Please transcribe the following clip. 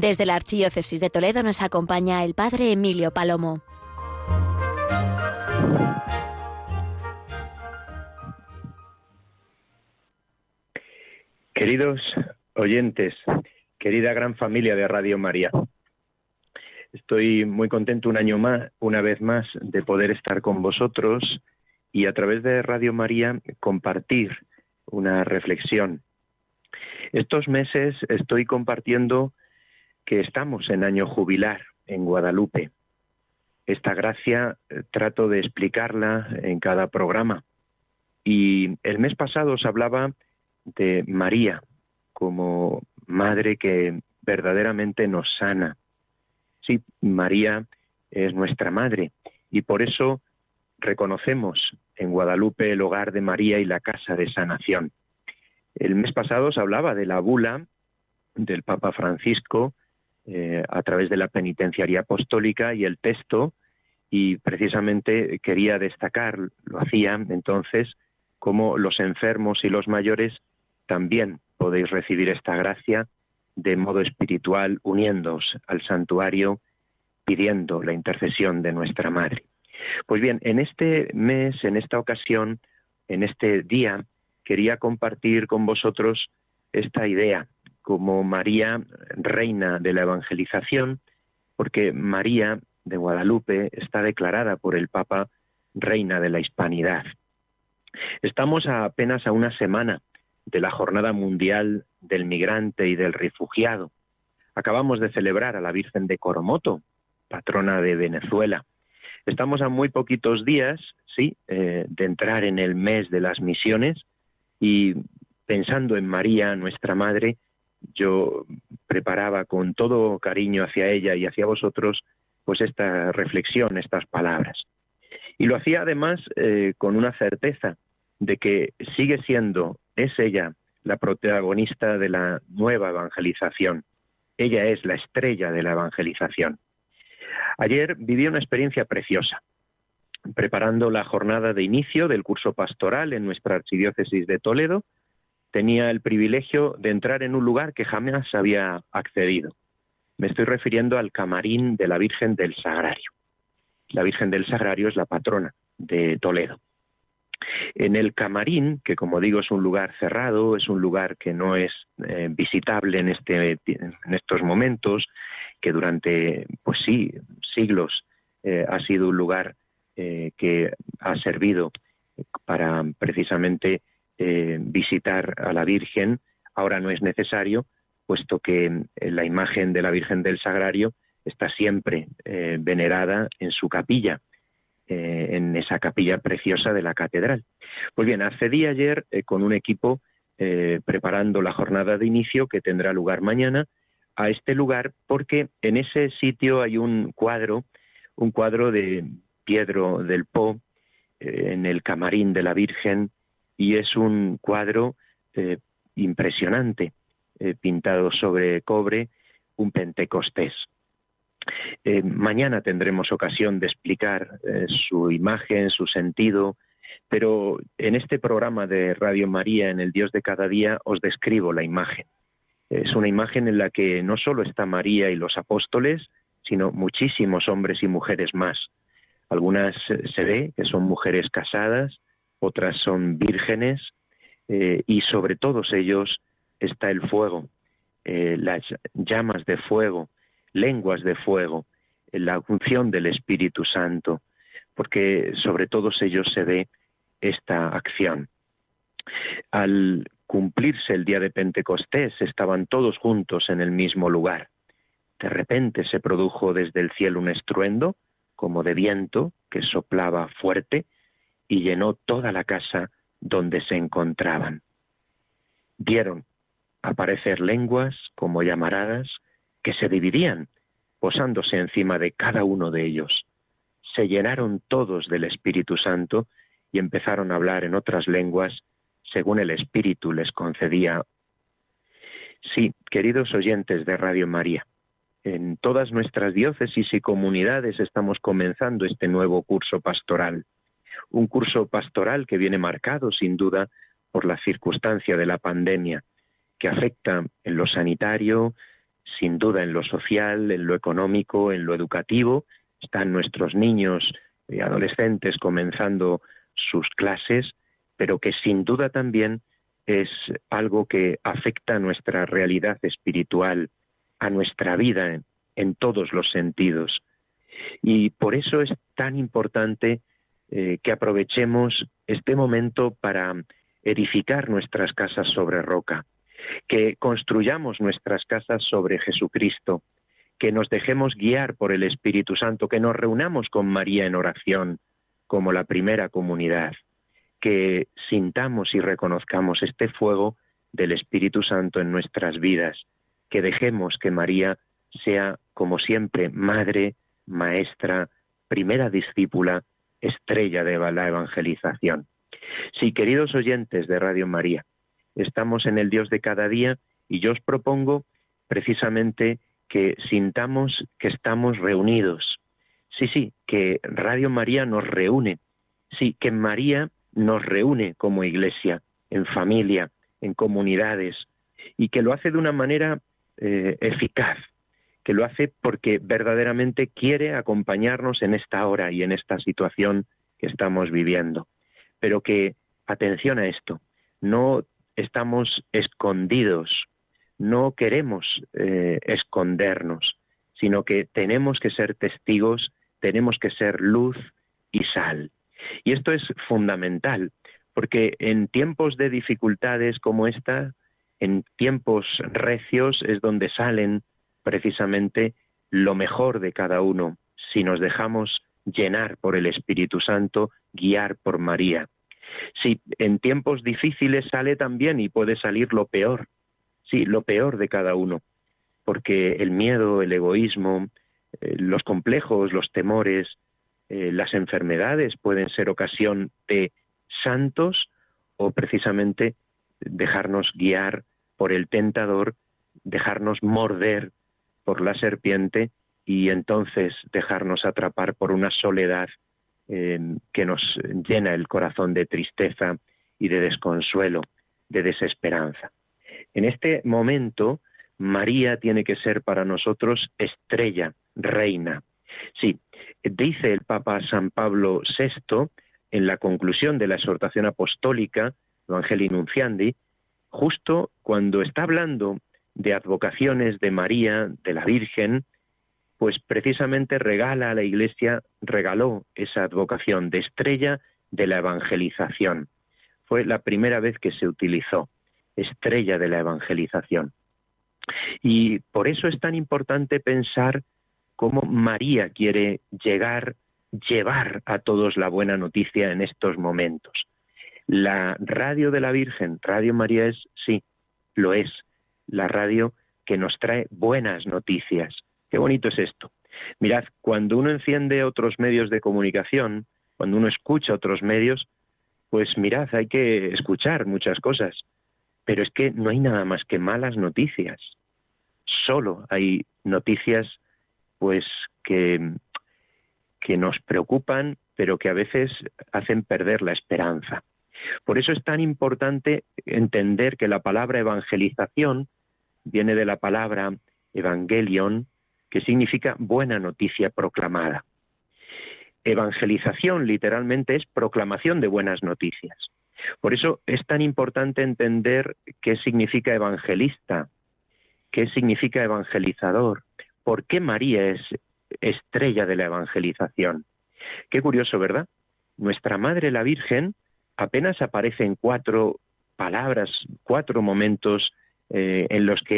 Desde la Archidiócesis de Toledo nos acompaña el Padre Emilio Palomo. Queridos oyentes, querida gran familia de Radio María, estoy muy contento un año más, una vez más, de poder estar con vosotros y a través de Radio María compartir una reflexión. Estos meses estoy compartiendo que estamos en año jubilar en Guadalupe. Esta gracia eh, trato de explicarla en cada programa. Y el mes pasado os hablaba de María como madre que verdaderamente nos sana. Sí, María es nuestra madre y por eso reconocemos en Guadalupe el hogar de María y la casa de sanación. El mes pasado os hablaba de la bula del Papa Francisco eh, a través de la penitenciaría apostólica y el texto, y precisamente quería destacar, lo hacía entonces, como los enfermos y los mayores también podéis recibir esta gracia de modo espiritual, uniéndoos al santuario, pidiendo la intercesión de nuestra Madre. Pues bien, en este mes, en esta ocasión, en este día, quería compartir con vosotros esta idea como María, reina de la evangelización, porque María de Guadalupe está declarada por el Papa reina de la hispanidad. Estamos apenas a una semana de la Jornada Mundial del Migrante y del Refugiado. Acabamos de celebrar a la Virgen de Coromoto, patrona de Venezuela. Estamos a muy poquitos días, sí, eh, de entrar en el mes de las misiones y pensando en María, nuestra Madre, yo preparaba con todo cariño hacia ella y hacia vosotros, pues esta reflexión, estas palabras. Y lo hacía además eh, con una certeza de que sigue siendo, es ella la protagonista de la nueva evangelización. Ella es la estrella de la evangelización. Ayer viví una experiencia preciosa, preparando la jornada de inicio del curso pastoral en nuestra archidiócesis de Toledo, tenía el privilegio de entrar en un lugar que jamás había accedido. Me estoy refiriendo al camarín de la Virgen del Sagrario. La Virgen del Sagrario es la patrona de Toledo. En el camarín, que como digo es un lugar cerrado, es un lugar que no es eh, visitable en, este, en estos momentos, que durante, pues sí, siglos eh, ha sido un lugar eh, que ha servido para precisamente eh, visitar a la Virgen, ahora no es necesario, puesto que eh, la imagen de la Virgen del Sagrario está siempre eh, venerada en su capilla, en esa capilla preciosa de la catedral. Pues bien, accedí ayer con un equipo preparando la jornada de inicio que tendrá lugar mañana a este lugar porque en ese sitio hay un cuadro, un cuadro de Piedro del Po, en el camarín de la Virgen, y es un cuadro eh, impresionante, eh, pintado sobre cobre, un Pentecostés. Eh, mañana tendremos ocasión de explicar su imagen, su sentido, pero en este programa de Radio María, en el Dios de cada día, os describo la imagen. Es una imagen en la que no solo está María y los apóstoles, sino muchísimos hombres y mujeres más. Algunas se ve que son mujeres casadas, otras son vírgenes eh, y sobre todos ellos está el fuego, eh, las llamas de fuego, lenguas de fuego, la función del Espíritu Santo, porque sobre todos ellos se ve esta acción. Al cumplirse el día de Pentecostés estaban todos juntos en el mismo lugar. De repente se produjo desde el cielo un estruendo, como de viento, que soplaba fuerte, y llenó toda la casa donde se encontraban. Vieron aparecer lenguas como llamaradas que se dividían, posándose encima de cada uno de ellos. Se llenaron todos del Espíritu Santo y empezaron a hablar en otras lenguas según el Espíritu les concedía. Sí, queridos oyentes de Radio María, en todas nuestras diócesis y comunidades estamos comenzando este nuevo curso pastoral un curso pastoral que viene marcado sin duda por la circunstancia de la pandemia, que afecta en lo sanitario, sin duda en lo social, en lo económico, en lo educativo. Están nuestros niños y adolescentes comenzando sus clases, pero que sin duda también es algo que afecta a nuestra realidad espiritual, a nuestra vida en, todos los sentidos. Y por eso es tan importante eh, que aprovechemos este momento para edificar nuestras casas sobre roca, que construyamos nuestras casas sobre Jesucristo, que nos dejemos guiar por el Espíritu Santo, que nos reunamos con María en oración como la primera comunidad, que sintamos y reconozcamos este fuego del Espíritu Santo en nuestras vidas, que dejemos que María sea, como siempre, madre, maestra, primera discípula, estrella de la evangelización. Sí, queridos oyentes de Radio María, estamos en el Dios de cada día y yo os propongo precisamente que sintamos que estamos reunidos. Sí, sí, que Radio María nos reúne. Sí, que María nos reúne como iglesia, en familia, en comunidades, y que lo hace de una manera eh, eficaz, que lo hace porque verdaderamente quiere acompañarnos en esta hora y en esta situación que estamos viviendo. Pero que, atención a esto, no estamos escondidos, no queremos eh, escondernos, sino que tenemos que ser testigos, tenemos que ser luz y sal. Y esto es fundamental, porque en tiempos de dificultades como esta, en tiempos recios, es donde salen precisamente lo mejor de cada uno, si nos dejamos llenar por el Espíritu Santo, guiar por María. Si en tiempos difíciles sale también y puede salir lo peor, sí, lo peor de cada uno, porque el miedo, el egoísmo, eh, los complejos, los temores, eh, las enfermedades pueden ser ocasión de santos o precisamente dejarnos guiar por el tentador, dejarnos morder por la serpiente y entonces dejarnos atrapar por una soledad em, que nos llena el corazón de tristeza y de desconsuelo, de desesperanza. En este momento, María tiene que ser para nosotros estrella, reina. Sí, dice el Papa San Pablo VI en la conclusión de la exhortación apostólica, Evangelii Nunciandi, justo cuando está hablando de advocaciones de María, de la Virgen, pues precisamente regala a la Iglesia, regaló esa advocación de estrella de la evangelización. Fue la primera vez que se utilizó, estrella de la evangelización. Y por eso es tan importante pensar cómo María quiere llegar, llevar a todos la buena noticia en estos momentos. La radio de la Virgen, Radio María es, sí, lo es, la radio que nos trae buenas noticias. Qué bonito es esto. Mirad, cuando uno enciende otros medios de comunicación, cuando uno escucha otros medios, pues mirad, hay que escuchar muchas cosas, pero es que no hay nada más que malas noticias. Solo hay noticias pues que, que nos preocupan, pero que a veces hacen perder la esperanza. Por eso es tan importante entender que la palabra evangelización viene de la palabra evangelion, que significa buena noticia proclamada. Evangelización literalmente es proclamación de buenas noticias. Por eso es tan importante entender qué significa evangelista, qué significa evangelizador, ¿Por qué María es estrella de la evangelización? Qué curioso, ¿verdad? Nuestra Madre la Virgen apenas aparece en cuatro palabras, cuatro momentos eh, en los que